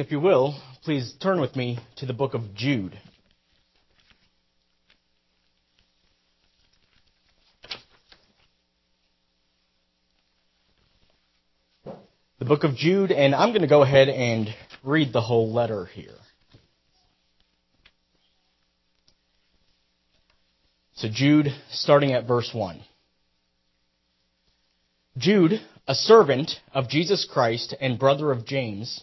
If you will, please turn with me to the book of Jude. The book of Jude, and I'm going to go ahead and read the whole letter here. So, Jude, starting at verse 1. Jude, a servant of Jesus Christ and brother of James,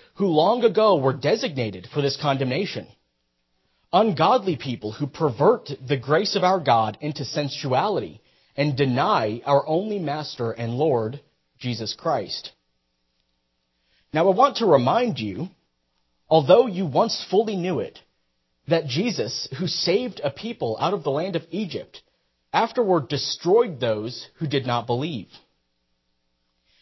who long ago were designated for this condemnation. Ungodly people who pervert the grace of our God into sensuality and deny our only Master and Lord, Jesus Christ. Now I want to remind you, although you once fully knew it, that Jesus, who saved a people out of the land of Egypt, afterward destroyed those who did not believe.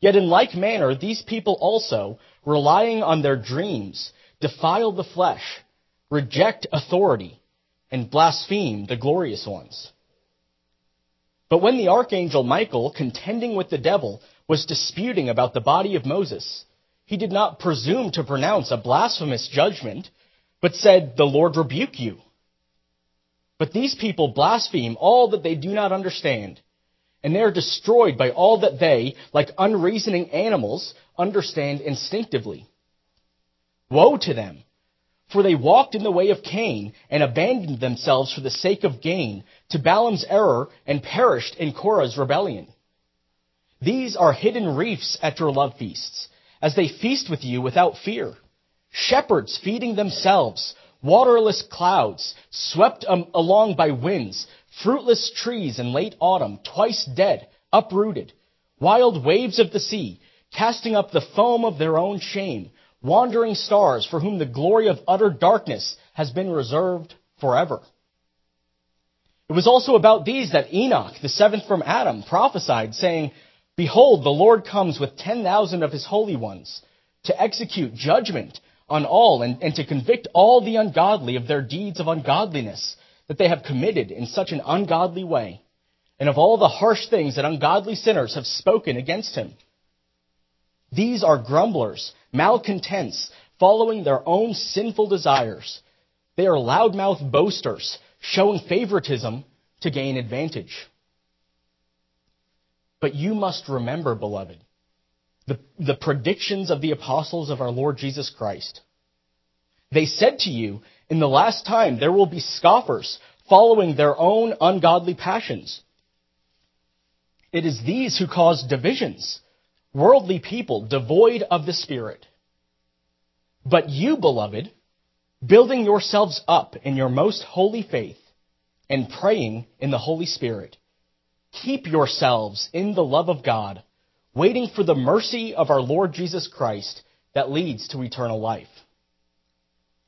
Yet in like manner, these people also, relying on their dreams, defile the flesh, reject authority, and blaspheme the glorious ones. But when the archangel Michael, contending with the devil, was disputing about the body of Moses, he did not presume to pronounce a blasphemous judgment, but said, The Lord rebuke you. But these people blaspheme all that they do not understand and they are destroyed by all that they, like unreasoning animals, understand instinctively. Woe to them! For they walked in the way of Cain and abandoned themselves for the sake of gain to Balaam's error and perished in Korah's rebellion. These are hidden reefs at your love feasts, as they feast with you without fear. Shepherds feeding themselves, waterless clouds, swept um, along by winds, fruitless trees in late autumn, twice dead, uprooted, wild waves of the sea, casting up the foam of their own shame, wandering stars for whom the glory of utter darkness has been reserved forever. It was also about these that Enoch, the seventh from Adam, prophesied, saying, Behold, the Lord comes with ten thousand of his holy ones to execute judgment on all and, and to convict all the ungodly of their deeds of ungodliness that they have committed in such an ungodly way, and of all the harsh things that ungodly sinners have spoken against him. These are grumblers, malcontents, following their own sinful desires. They are loudmouth boasters, showing favoritism to gain advantage. But you must remember, beloved, the, the predictions of the apostles of our Lord Jesus Christ. They said to you in the last time, there will be scoffers following their own ungodly passions. It is these who cause divisions, worldly people devoid of the Spirit. But you, beloved, building yourselves up in your most holy faith and praying in the Holy Spirit, keep yourselves in the love of God, waiting for the mercy of our Lord Jesus Christ that leads to eternal life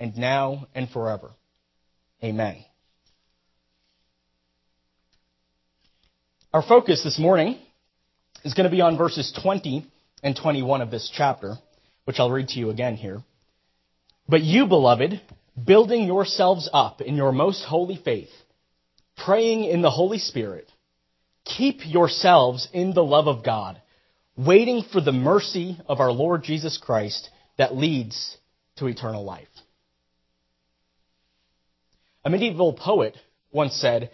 and now and forever. Amen. Our focus this morning is going to be on verses 20 and 21 of this chapter, which I'll read to you again here. But you, beloved, building yourselves up in your most holy faith, praying in the Holy Spirit, keep yourselves in the love of God, waiting for the mercy of our Lord Jesus Christ that leads to eternal life. A medieval poet once said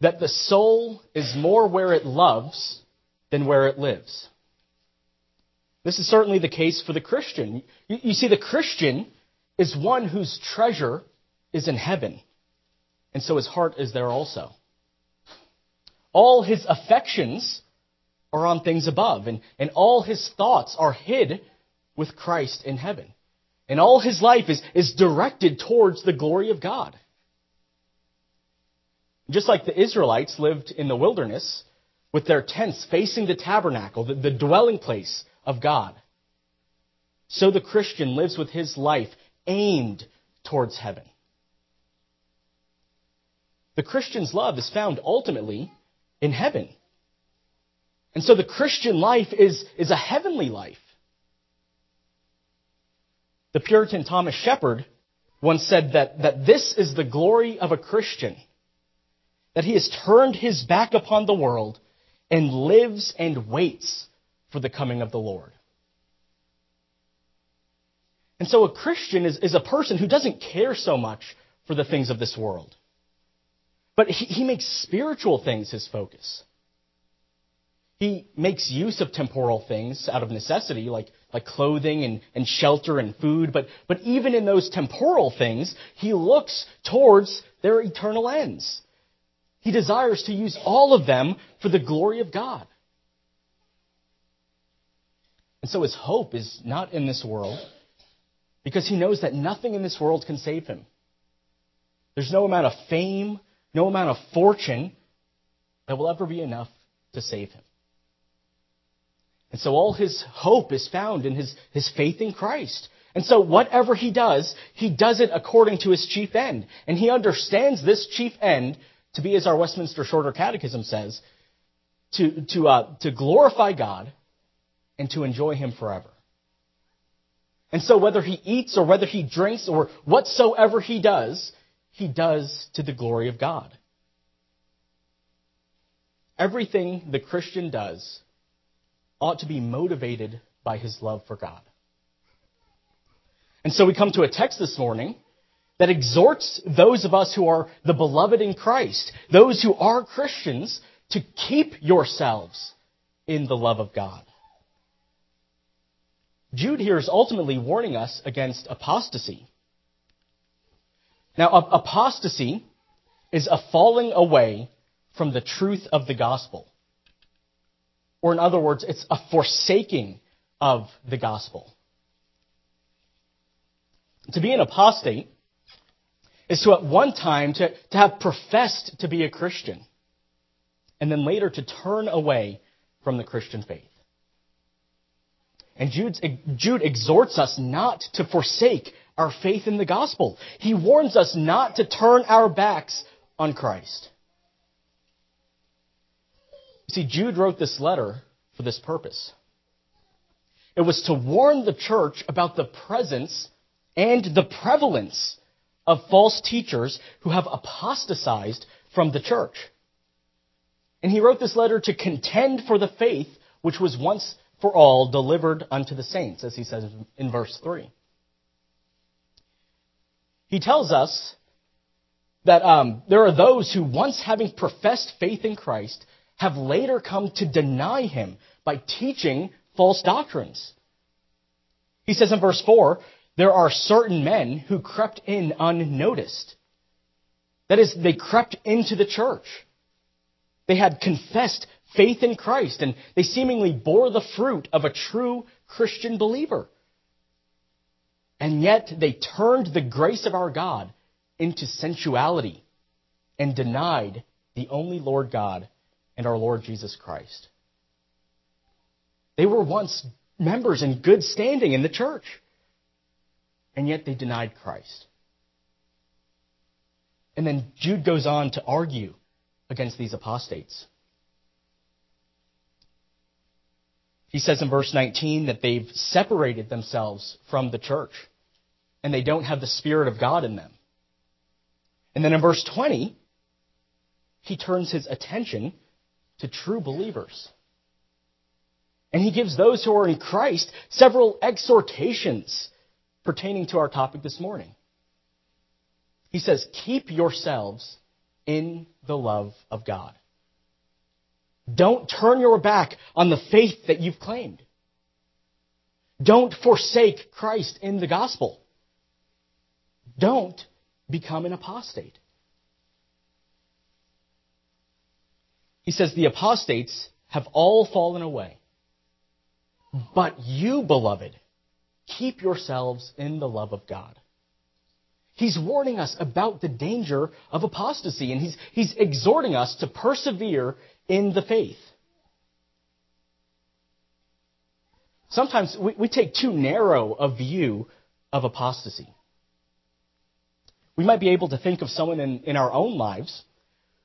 that the soul is more where it loves than where it lives. This is certainly the case for the Christian. You, see, the Christian is one whose treasure is in heaven, and so his heart is there also. All his affections are on things above, and, and all his thoughts are hid with Christ in heaven. And all his life is, is directed towards the glory of God. Just like the Israelites lived in the wilderness with their tents facing the tabernacle, the, the dwelling place of God. So the Christian lives with his life aimed towards heaven. The Christian's love is found ultimately in heaven. And so the Christian life is, is a heavenly life. The Puritan Thomas Shepard once said that, that this is the glory of a Christian, that he has turned his back upon the world and lives and waits for the coming of the Lord. And so a Christian is, is a person who doesn't care so much for the things of this world. But he, he makes spiritual things his focus. He makes use of temporal things out of necessity, like, like clothing and, and shelter and food. But, but even in those temporal things, he looks towards their eternal ends. He desires to use all of them for the glory of God. And so his hope is not in this world because he knows that nothing in this world can save him. There's no amount of fame, no amount of fortune that will ever be enough to save him. And so all his hope is found in his, his faith in Christ. And so whatever he does, he does it according to his chief end. And he understands this chief end to be, as our Westminster Shorter Catechism says, to, to, uh, to glorify God and to enjoy Him forever. And so whether he eats or whether he drinks or whatsoever he does, he does to the glory of God. Everything the Christian does ought to be motivated by his love for God. And so we come to a text this morning that exhorts those of us who are the beloved in Christ, those who are Christians, to keep yourselves in the love of God. Jude here is ultimately warning us against apostasy. Now, apostasy is a falling away from the truth of the gospel. Or, in other words, it's a forsaking of the gospel. To be an apostate is to at one time to, to have professed to be a Christian and then later to turn away from the Christian faith. And Jude's, Jude exhorts us not to forsake our faith in the gospel. He warns us not to turn our backs on Christ. See, Jude wrote this letter for this purpose. It was to warn the church about the presence and the prevalence of false teachers who have apostatized from the church. And he wrote this letter to contend for the faith which was once for all delivered unto the saints, as he says in verse 3. He tells us that um, there are those who, once having professed faith in Christ, have later come to deny him by teaching false doctrines. He says in verse 4 there are certain men who crept in unnoticed. That is, they crept into the church. They had confessed faith in Christ, and they seemingly bore the fruit of a true Christian believer. And yet they turned the grace of our God into sensuality and denied the only Lord God and our Lord Jesus Christ. They were once members in good standing in the church, and yet they denied Christ. And then Jude goes on to argue against these apostates. He says in verse 19 that they've separated themselves from the church and they don't have the Spirit of God in them. And then in verse 20, he turns his attention to true believers. And he gives those who are in Christ several exhortations pertaining to our topic this morning. He says, Keep yourselves in the love of God. Don't turn your back on the faith that you've claimed. Don't forsake Christ in the gospel. Don't become an apostate. He says the apostates have all fallen away. But you, beloved, keep yourselves in the love of God. He's warning us about the danger of apostasy, and he's, he's exhorting us to persevere in the faith. Sometimes we, we take too narrow a view of apostasy. We might be able to think of someone in, in our own lives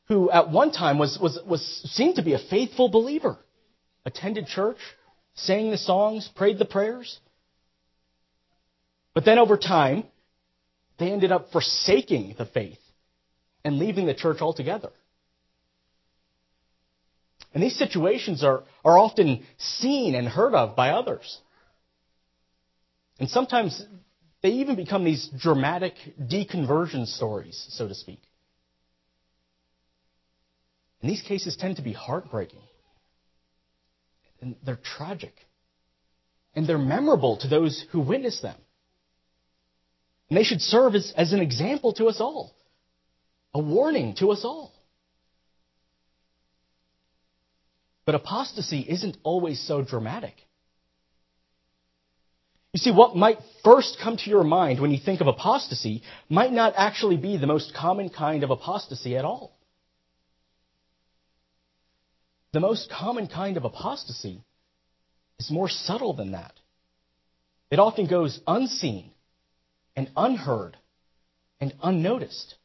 who at one time was, was, was seemed to be a faithful believer, attended church, sang the songs, prayed the prayers. But then over time, they ended up forsaking the faith and leaving the church altogether. And these situations are, are often seen and heard of by others. And sometimes they even become these dramatic deconversion stories, so to speak. And these cases tend to be heartbreaking. And they're tragic. And they're memorable to those who witness them. And they should serve as, as an example to us all, a warning to us all. But apostasy isn't always so dramatic. You see, what might first come to your mind when you think of apostasy might not actually be the most common kind of apostasy at all. The most common kind of apostasy is more subtle than that. It often goes unseen and unheard and unnoticed.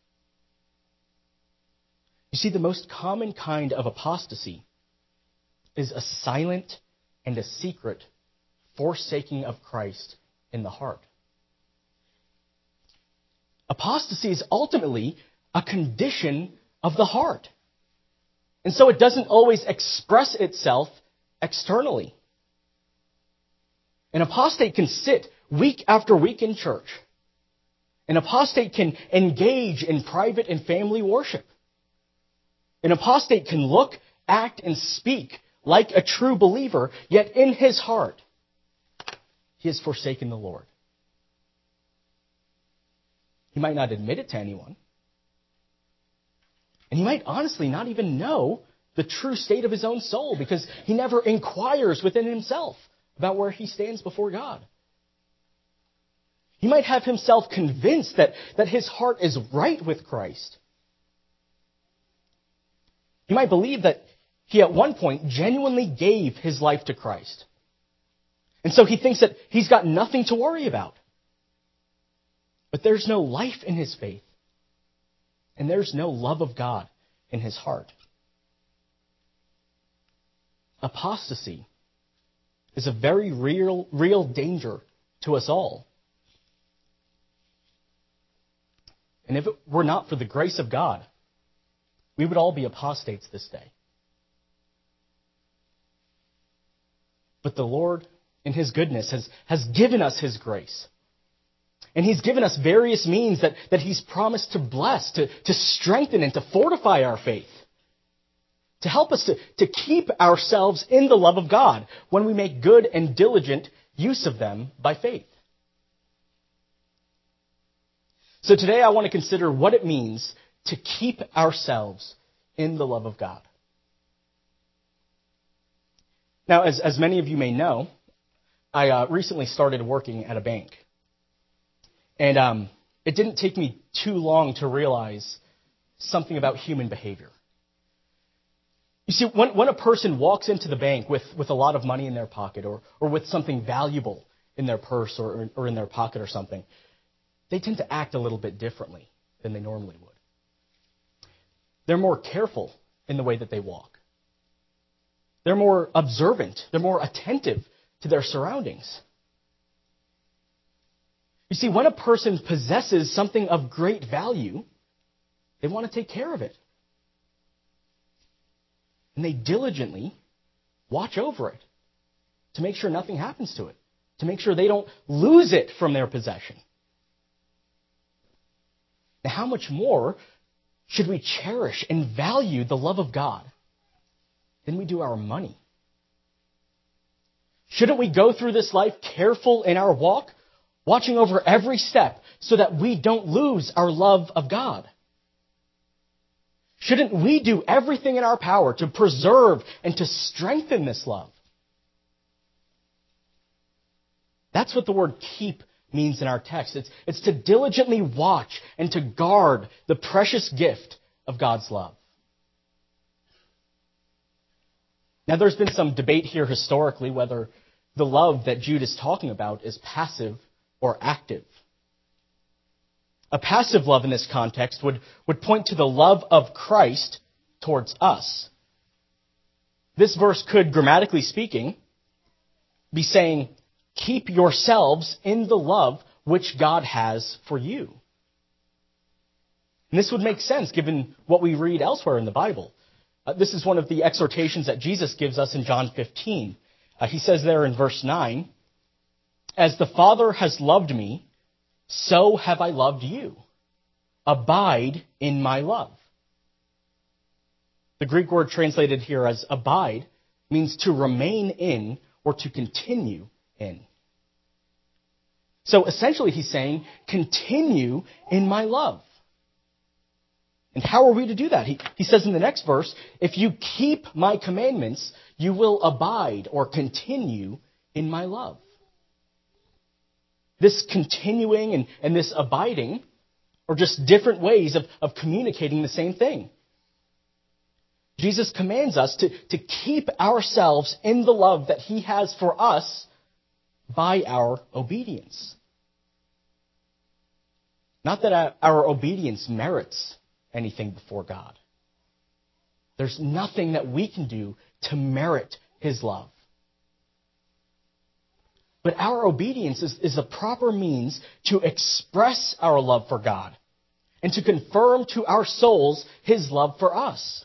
You see, the most common kind of apostasy is a silent and a secret forsaking of Christ in the heart. Apostasy is ultimately a condition of the heart. And so it doesn't always express itself externally. An apostate can sit week after week in church an apostate can engage in private and family worship. An apostate can look, act, and speak like a true believer, yet in his heart, he has forsaken the Lord. He might not admit it to anyone. And he might honestly not even know the true state of his own soul because he never inquires within himself about where he stands before God. He might have himself convinced that, that his heart is right with Christ. He might believe that he at one point genuinely gave his life to Christ. And so he thinks that he's got nothing to worry about. But there's no life in his faith. And there's no love of God in his heart. Apostasy is a very real, real danger to us all. And if it were not for the grace of God, we would all be apostates this day. But the Lord, in His goodness, has, has given us His grace. And He's given us various means that, that He's promised to bless, to, to strengthen, and to fortify our faith. To help us to, to keep ourselves in the love of God when we make good and diligent use of them by faith. So today I want to consider what it means to keep ourselves in the love of God. Now, as, as many of you may know, I uh, recently started working at a bank. And um, it didn't take me too long to realize something about human behavior. You see, when, when a person walks into the bank with, with a lot of money in their pocket or, or with something valuable in their purse or, or in their pocket or something, they tend to act a little bit differently than they normally would. They're more careful in the way that they walk. They're more observant. They're more attentive to their surroundings. You see, when a person possesses something of great value, They want to take care of it. And they diligently watch over it to make sure nothing happens to it, to make sure they don't lose it from their possession. Now, how much more should we cherish and value the love of God than we do our money? Shouldn't we go through this life careful in our walk, watching over every step so that we don't lose our love of God? Shouldn't we do everything in our power to preserve and to strengthen this love? That's what the word keep means in our text. It's, it's to diligently watch and to guard the precious gift of God's love. Now, there's been some debate here historically whether the love that Jude is talking about is passive or active. A passive love in this context would, would point to the love of Christ towards us. This verse could, grammatically speaking, be saying, keep yourselves in the love which God has for you. And this would make sense given what we read elsewhere in the Bible. Uh, this is one of the exhortations that Jesus gives us in John 15. Uh, he says there in verse 9, As the Father has loved me, so have I loved you. Abide in my love. The Greek word translated here as abide means to remain in or to continue in. So essentially, he's saying, continue in my love. And how are we to do that? He, he says in the next verse, if you keep my commandments, you will abide or continue in my love. This continuing and, and this abiding are just different ways of, of communicating the same thing. Jesus commands us to, to keep ourselves in the love that he has for us by our obedience. Not that our obedience merits anything before God. There's nothing that we can do to merit His love. But our obedience is, is a proper means to express our love for God and to confirm to our souls His love for us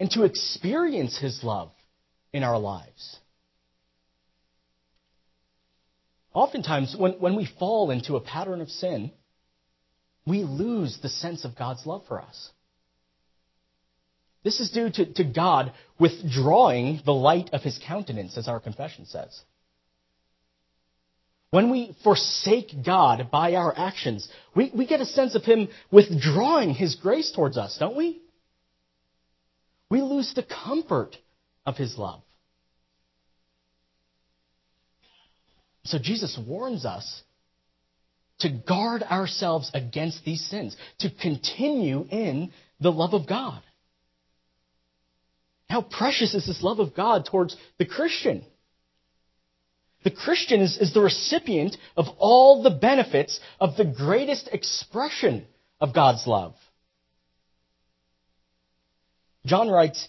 and to experience His love in our lives. Oftentimes, when, when we fall into a pattern of sin, we lose the sense of God's love for us. This is due to, to God withdrawing the light of his countenance, as our confession says. When we forsake God by our actions, we, we get a sense of him withdrawing his grace towards us, don't we? We lose the comfort of his love. So Jesus warns us to guard ourselves against these sins, to continue in the love of God. How precious is this love of God towards the Christian? The Christian is, is the recipient of all the benefits of the greatest expression of God's love. John writes,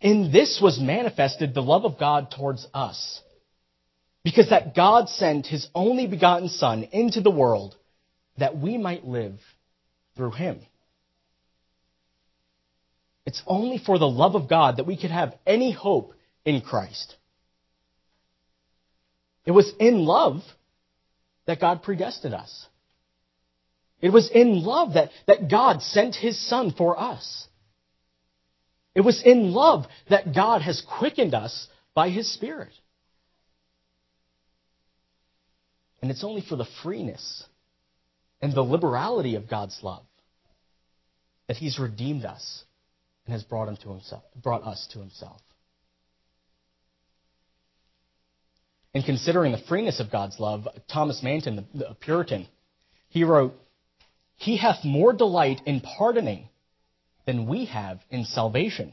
In this was manifested the love of God towards us because that God sent his only begotten Son into the world that we might live through him. It's only for the love of God that we could have any hope in Christ. It was in love that God predestined us. It was in love that, that God sent his Son for us. It was in love that God has quickened us by his Spirit. And it's only for the freeness and the liberality of God's love that He's redeemed us and has brought, him to himself, brought us to Himself. In considering the freeness of God's love, Thomas Manton, the, the Puritan, he wrote, He hath more delight in pardoning than we have in salvation.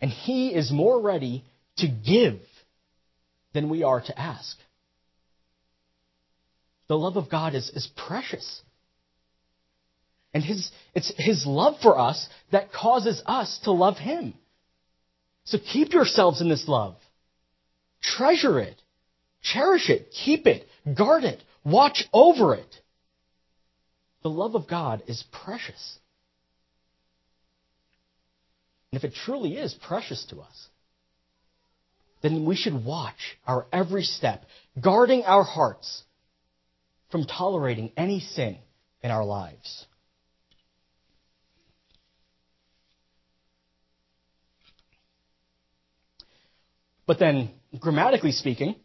And He is more ready to give than we are to ask. The love of God is, is precious. And his, it's His love for us that causes us to love Him. So keep yourselves in this love. Treasure it. Cherish it. Keep it. Guard it. Watch over it. The love of God is precious. and if it truly is precious to us, then we should watch our every step, guarding our hearts from tolerating any sin in our lives. But then, grammatically speaking,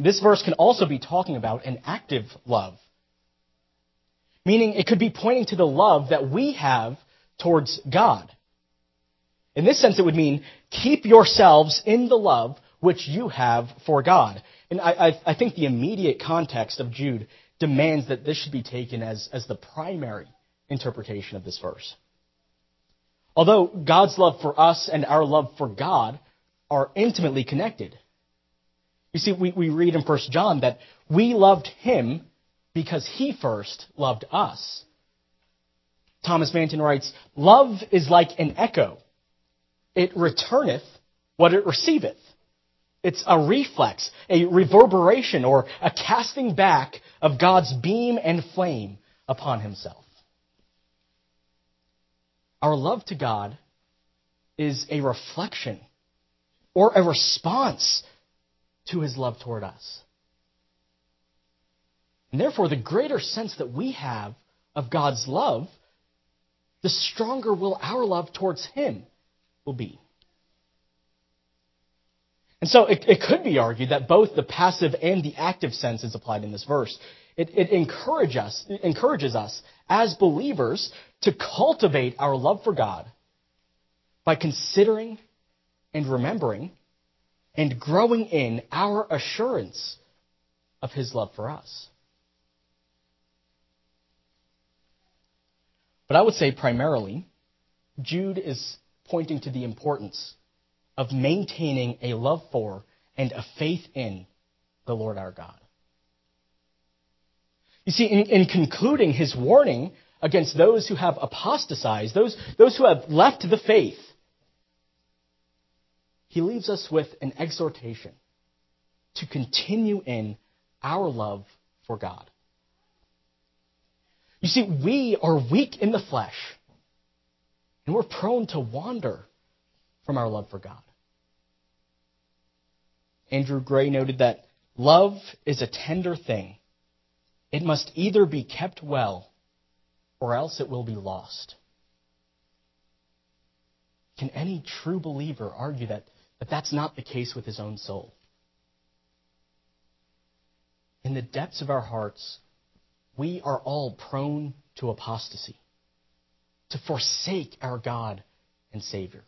this verse can also be talking about an active love. Meaning it could be pointing to the love that we have towards God. In this sense, it would mean keep yourselves in the love which you have for God. And I, I, I think the immediate context of Jude demands that this should be taken as, as the primary interpretation of this verse. Although God's love for us and our love for God are intimately connected. You see, we, we read in 1 John that we loved him because he first loved us. Thomas Manton writes, Love is like an echo. It returneth what it receiveth. It's a reflex, a reverberation, or a casting back of God's beam and flame upon himself. Our love to God is a reflection or a response to his love toward us. And therefore, the greater sense that we have of God's love, the stronger will our love towards him will be. And so it, it, could be argued that both the passive and the active sense is applied in this verse. It, it encourage us, it encourages us as believers to cultivate our love for God by considering and remembering and growing in our assurance of His love for us. But I would say primarily, Jude is pointing to the importance of maintaining a love for and a faith in the Lord our God. You see, in, in, concluding his warning against those who have apostatized, those, those who have left the faith, he leaves us with an exhortation to continue in our love for God. You see, we are weak in the flesh, and we're prone to wander from our love for God. Andrew Gray noted that love is a tender thing. It must either be kept well or else it will be lost. Can any true believer argue that, that that's not the case with his own soul? In the depths of our hearts, we are all prone to apostasy, to forsake our God and Savior.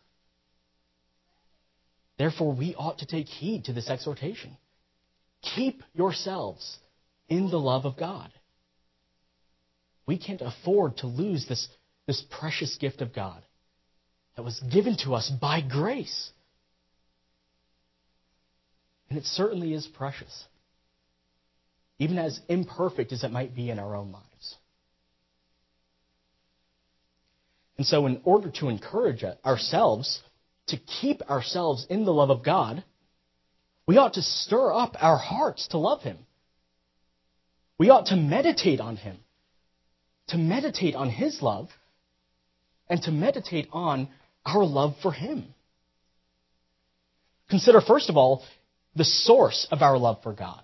Therefore, we ought to take heed to this exhortation. Keep yourselves in the love of God. We can't afford to lose this, this precious gift of God that was given to us by grace. And it certainly is precious, even as imperfect as it might be in our own lives. And so, in order to encourage ourselves to keep ourselves in the love of God, we ought to stir up our hearts to love Him. We ought to meditate on Him, to meditate on His love, and to meditate on our love for Him. Consider, first of all, the source of our love for God.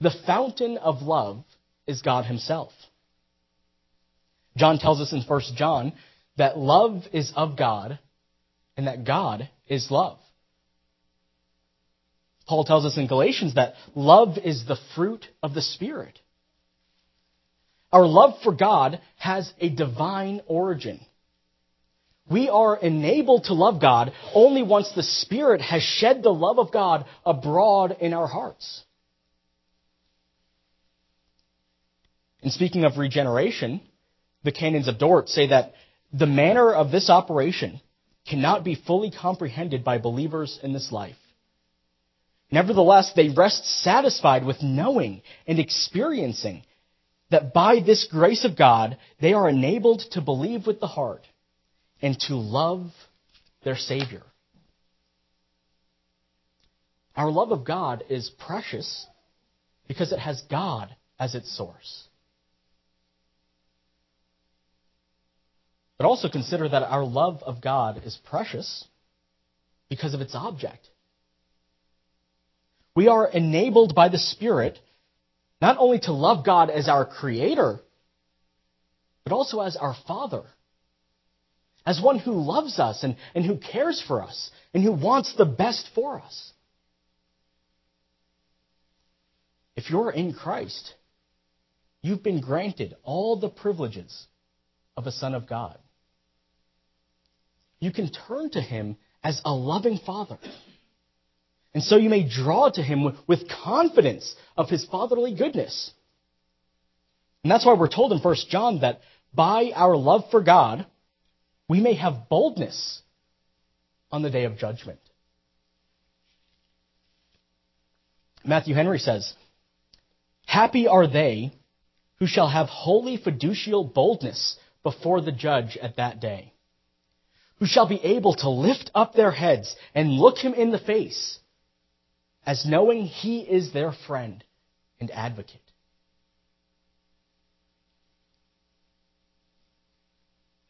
The fountain of love is God Himself. John tells us in 1 John that love is of God and that God is love. Paul tells us in Galatians that love is the fruit of the Spirit. Our love for God has a divine origin. We are enabled to love God only once the Spirit has shed the love of God abroad in our hearts. And speaking of regeneration, the canons of Dort say that the manner of this operation cannot be fully comprehended by believers in this life. Nevertheless, they rest satisfied with knowing and experiencing that by this grace of God, they are enabled to believe with the heart and to love their Savior. Our love of God is precious because it has God as its source. But also consider that our love of God is precious because of its object. We are enabled by the Spirit not only to love God as our Creator, but also as our Father. As one who loves us and, and who cares for us and who wants the best for us. If you're in Christ, you've been granted all the privileges of a son of God. You can turn to him as a loving father. And so you may draw to him with confidence of his fatherly goodness. And that's why we're told in 1 John that by our love for God, we may have boldness on the day of judgment. Matthew Henry says, Happy are they who shall have holy fiducial boldness before the judge at that day, who shall be able to lift up their heads and look him in the face, as knowing he is their friend and advocate.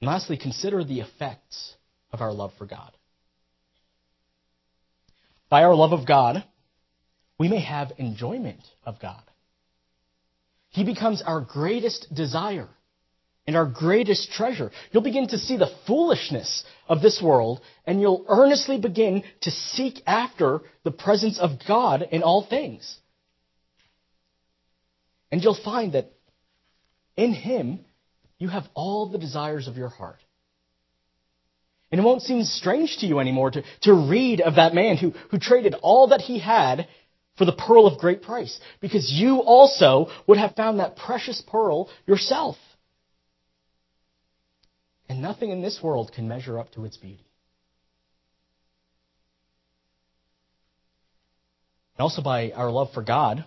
And lastly, consider the effects of our love for God. By our love of God, we may have enjoyment of God. He becomes our greatest desire and our greatest treasure. You'll begin to see the foolishness of this world, and you'll earnestly begin to seek after the presence of God in all things. And you'll find that in Him, you have all the desires of your heart. And it won't seem strange to you anymore to, to read of that man who, who traded all that he had for the pearl of great price, because you also would have found that precious pearl yourself. And nothing in this world can measure up to its beauty. And also by our love for God,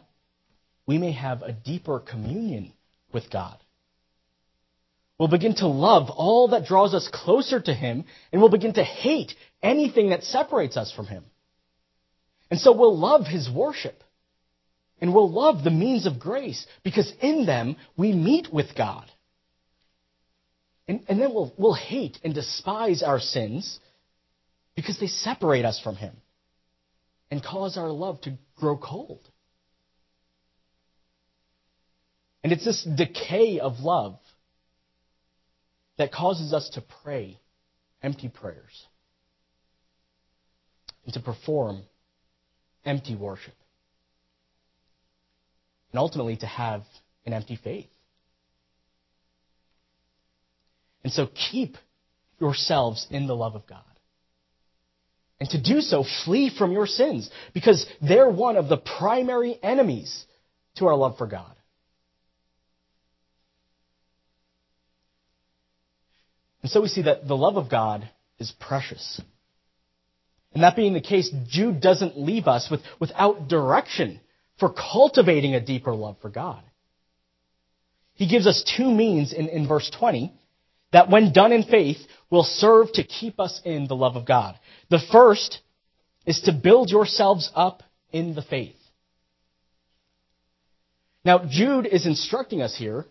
we may have a deeper communion with God. We'll begin to love all that draws us closer to Him, and we'll begin to hate anything that separates us from Him. And so we'll love his worship. And we'll love the means of grace because in them we meet with God. And, and then we'll, we'll hate and despise our sins because they separate us from him and cause our love to grow cold. And it's this decay of love that causes us to pray empty prayers and to perform empty worship. And ultimately, to have an empty faith. And so keep yourselves in the love of God. And to do so, flee from your sins, because they're one of the primary enemies to our love for God. And so we see that the love of God is precious. And that being the case, Jude doesn't leave us with, without direction for cultivating a deeper love for God. He gives us two means in, in verse 20 that when done in faith will serve to keep us in the love of God. The first is to build yourselves up in the faith. Now, Jude is instructing us here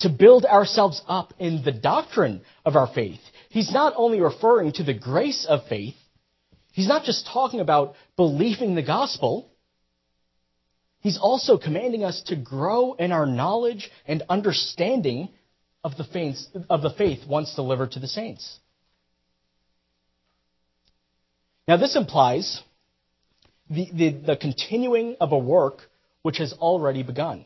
to build ourselves up in the doctrine of our faith. He's not only referring to the grace of faith, He's not just talking about believing the gospel. He's also commanding us to grow in our knowledge and understanding of the faith, of the faith once delivered to the saints. Now, this implies the, the, the continuing of a work which has already begun.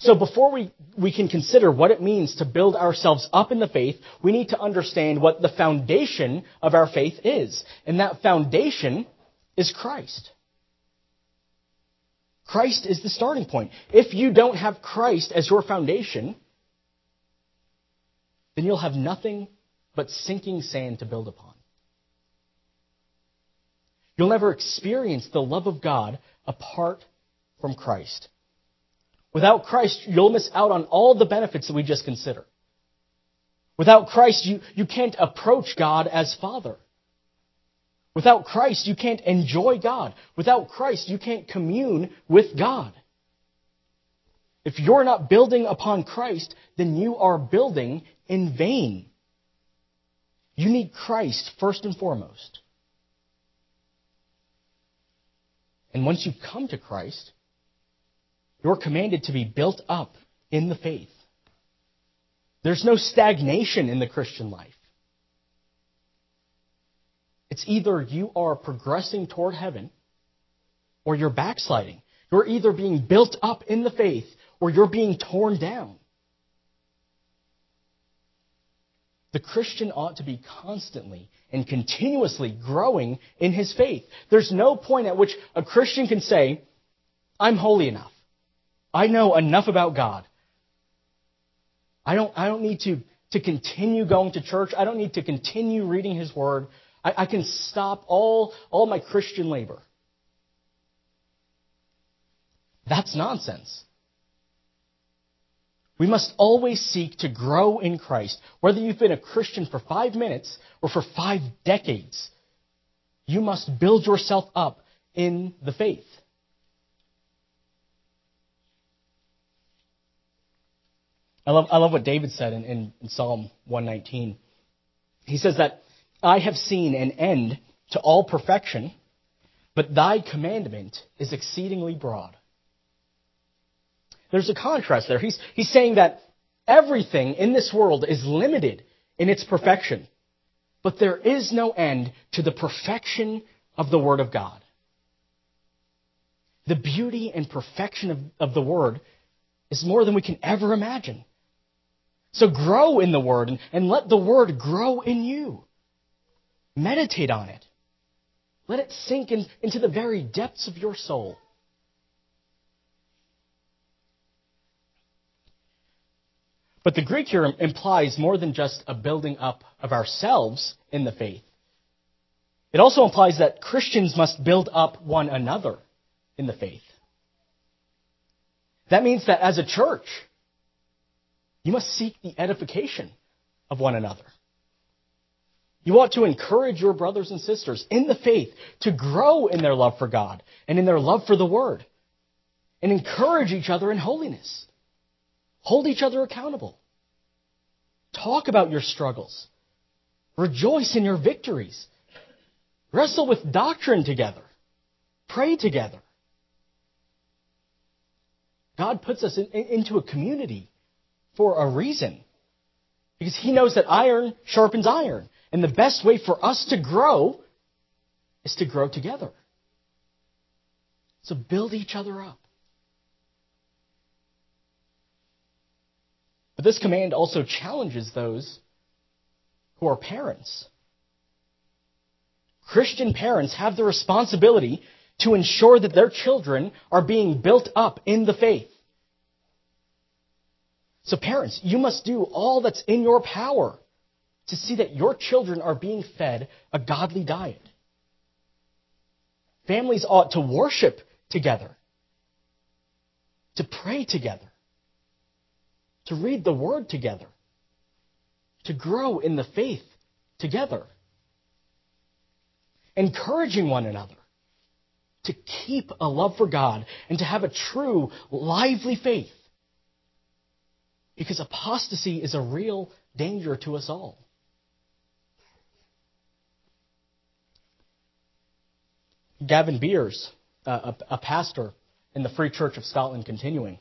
So before we, we can consider what it means to build ourselves up in the faith, we need to understand what the foundation of our faith is. And that foundation is Christ. Christ is the starting point. If you don't have Christ as your foundation, then you'll have nothing but sinking sand to build upon. You'll never experience the love of God apart from Christ. Without Christ, you'll miss out on all the benefits that we just considered. Without Christ, you, you can't approach God as Father. Without Christ, you can't enjoy God. Without Christ, you can't commune with God. If you're not building upon Christ, then you are building in vain. You need Christ first and foremost. And once you've come to Christ, you're commanded to be built up in the faith. There's no stagnation in the Christian life. It's either you are progressing toward heaven or you're backsliding. You're either being built up in the faith or you're being torn down. The Christian ought to be constantly and continuously growing in his faith. There's no point at which a Christian can say, I'm holy enough. I know enough about God. I don't, I don't need to, to continue going to church. I don't need to continue reading His Word. I, I can stop all, all my Christian labor. That's nonsense. We must always seek to grow in Christ. Whether you've been a Christian for five minutes or for five decades, you must build yourself up in the faith. I love, I love what David said in, in, in Psalm 119. He says that I have seen an end to all perfection, but thy commandment is exceedingly broad. There's a contrast there. He's, he's saying that everything in this world is limited in its perfection, but there is no end to the perfection of the Word of God. The beauty and perfection of, of the Word is more than we can ever imagine. So grow in the Word and, and let the Word grow in you. Meditate on it. Let it sink in, into the very depths of your soul. But the Greek here implies more than just a building up of ourselves in the faith. It also implies that Christians must build up one another in the faith. That means that as a church, you must seek the edification of one another. You ought to encourage your brothers and sisters in the faith to grow in their love for God and in their love for the Word. And encourage each other in holiness. Hold each other accountable. Talk about your struggles. Rejoice in your victories. Wrestle with doctrine together. Pray together. God puts us in, in, into a community for a reason. Because he knows that iron sharpens iron. And the best way for us to grow is to grow together. So build each other up. But this command also challenges those who are parents. Christian parents have the responsibility to ensure that their children are being built up in the faith. So parents, you must do all that's in your power to see that your children are being fed a godly diet. Families ought to worship together, to pray together, to read the Word together, to grow in the faith together, encouraging one another, to keep a love for God, and to have a true, lively faith. Because apostasy is a real danger to us all. Gavin Beers, a, a pastor in the Free Church of Scotland, continuing.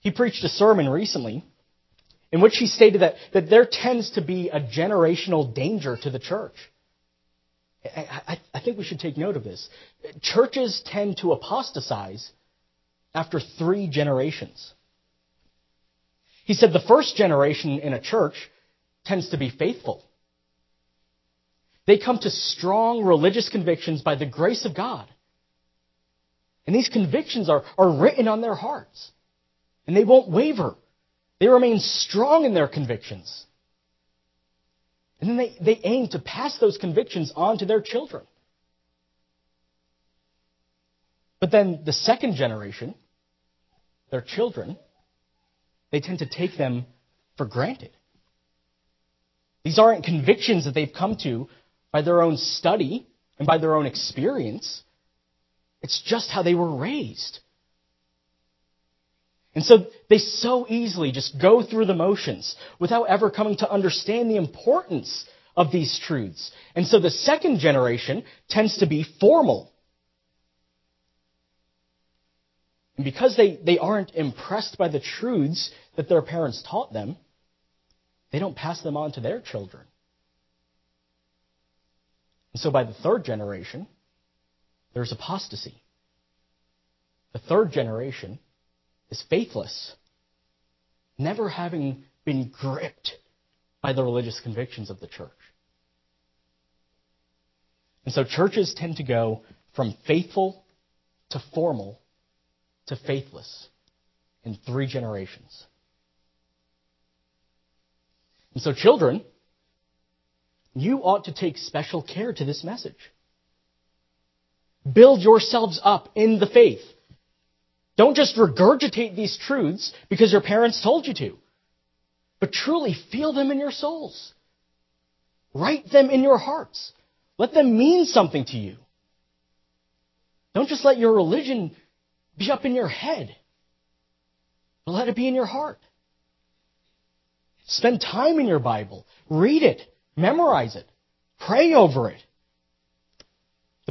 He preached a sermon recently in which he stated that, that there tends to be a generational danger to the church. I, I, I think we should take note of this. Churches tend to apostatize after three generations. He said the first generation in a church tends to be faithful. They come to strong religious convictions by the grace of God. And these convictions are, are written on their hearts. And they won't waver. They remain strong in their convictions. And then they, they aim to pass those convictions on to their children. But then the second generation, their children, they tend to take them for granted. These aren't convictions that they've come to by their own study and by their own experience. It's just how they were raised. And so they so easily just go through the motions without ever coming to understand the importance of these truths. And so the second generation tends to be formal. And because they, they aren't impressed by the truths that their parents taught them, they don't pass them on to their children. And so by the third generation, there's apostasy. The third generation is faithless, never having been gripped by the religious convictions of the church. And so churches tend to go from faithful to formal to faithless in three generations. And so, children, you ought to take special care to this message. Build yourselves up in the faith. Don't just regurgitate these truths because your parents told you to, but truly feel them in your souls. Write them in your hearts. Let them mean something to you. Don't just let your religion be up in your head, but let it be in your heart. Spend time in your Bible. Read it. Memorize it. Pray over it.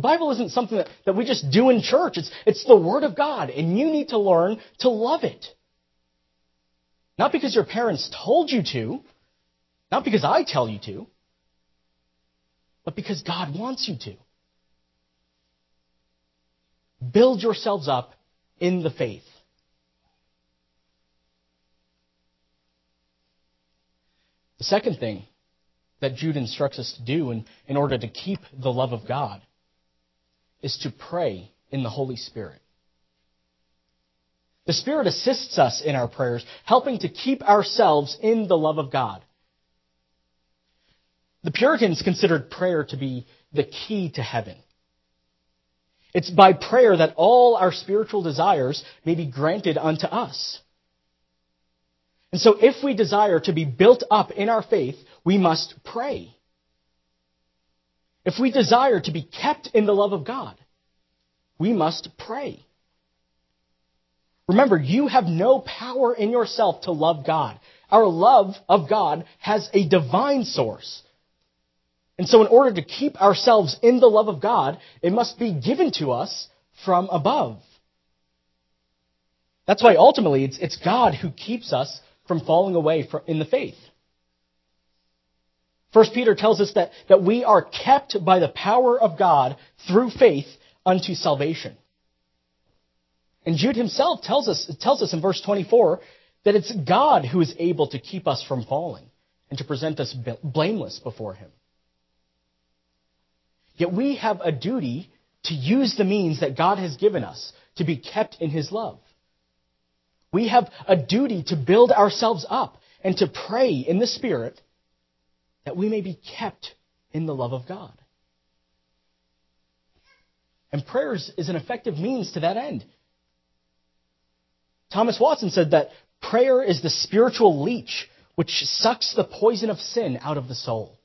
Bible isn't something that, that we just do in church. It's, it's the Word of God, and you need to learn to love it. Not because your parents told you to, not because I tell you to, but because God wants you to. Build yourselves up in the faith. The second thing that Jude instructs us to do in, in order to keep the love of God is to pray in the Holy Spirit. The Spirit assists us in our prayers, helping to keep ourselves in the love of God. The Puritans considered prayer to be the key to heaven. It's by prayer that all our spiritual desires may be granted unto us. And so if we desire to be built up in our faith, we must pray. If we desire to be kept in the love of God, we must pray. Remember, you have no power in yourself to love God. Our love of God has a divine source. And so in order to keep ourselves in the love of God, it must be given to us from above. That's why ultimately it's, it's God who keeps us from falling away in the faith. First Peter tells us that, that we are kept by the power of God through faith unto salvation. And Jude himself tells us, tells us in verse 24 that it's God who is able to keep us from falling and to present us blameless before him. Yet we have a duty to use the means that God has given us to be kept in his love. We have a duty to build ourselves up and to pray in the Spirit that we may be kept in the love of God. And prayers is an effective means to that end. Thomas Watson said that prayer is the spiritual leech which sucks the poison of sin out of the soul.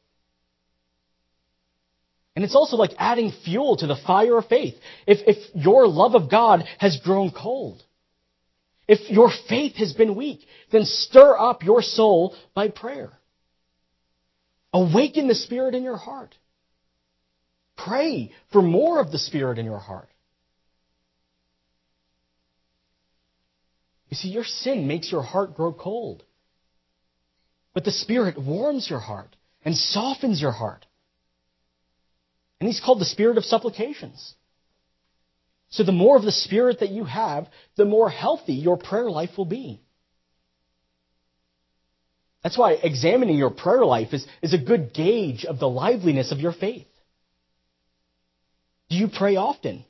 And it's also like adding fuel to the fire of faith. If, if your love of God has grown cold, if your faith has been weak, then stir up your soul by prayer. Awaken the Spirit in your heart. Pray for more of the Spirit in your heart. You see, your sin makes your heart grow cold. But the Spirit warms your heart and softens your heart. And He's called the Spirit of supplications. So the more of the Spirit that you have, the more healthy your prayer life will be. That's why examining your prayer life is, is a good gauge of the liveliness of your faith. Do you pray often?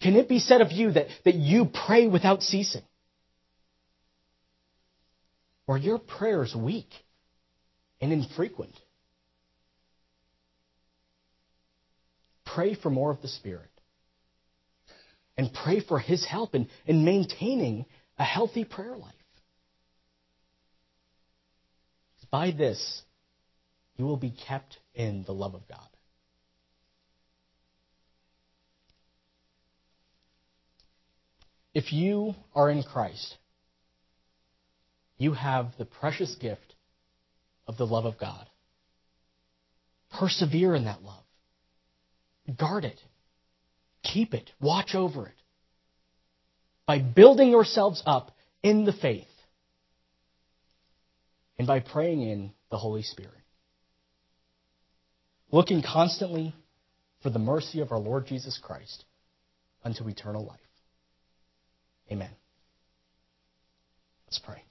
Can it be said of you that, that you pray without ceasing? Or your prayers weak and infrequent? Pray for more of the Spirit. And pray for His help in, in maintaining a healthy prayer life. By this, you will be kept in the love of God. if you are in Christ, you have the precious gift of the love of God. Persevere in that love. Guard it. Keep it. Watch over it. By building yourselves up in the faith and by praying in the Holy Spirit. Looking constantly for the mercy of our Lord Jesus Christ unto eternal life. Amen. Let's pray.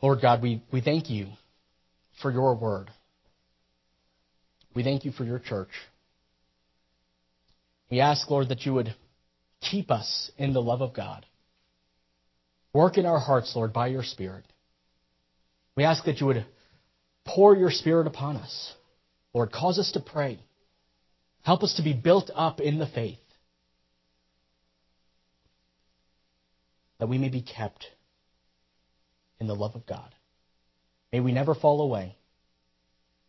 Lord God, we, we thank you for your word. We thank you for your church. We ask, Lord, that you would keep us in the love of God. Work in our hearts, Lord, by your Spirit. We ask that you would pour your Spirit upon us. Lord, cause us to pray. Help us to be built up in the faith. That we may be kept in the love of God. May we never fall away.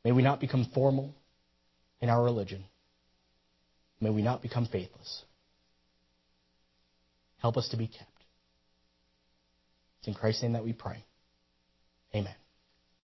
May we not become formal in our religion. May we not become faithless. Help us to be kept. It's in Christ's name that we pray. Amen.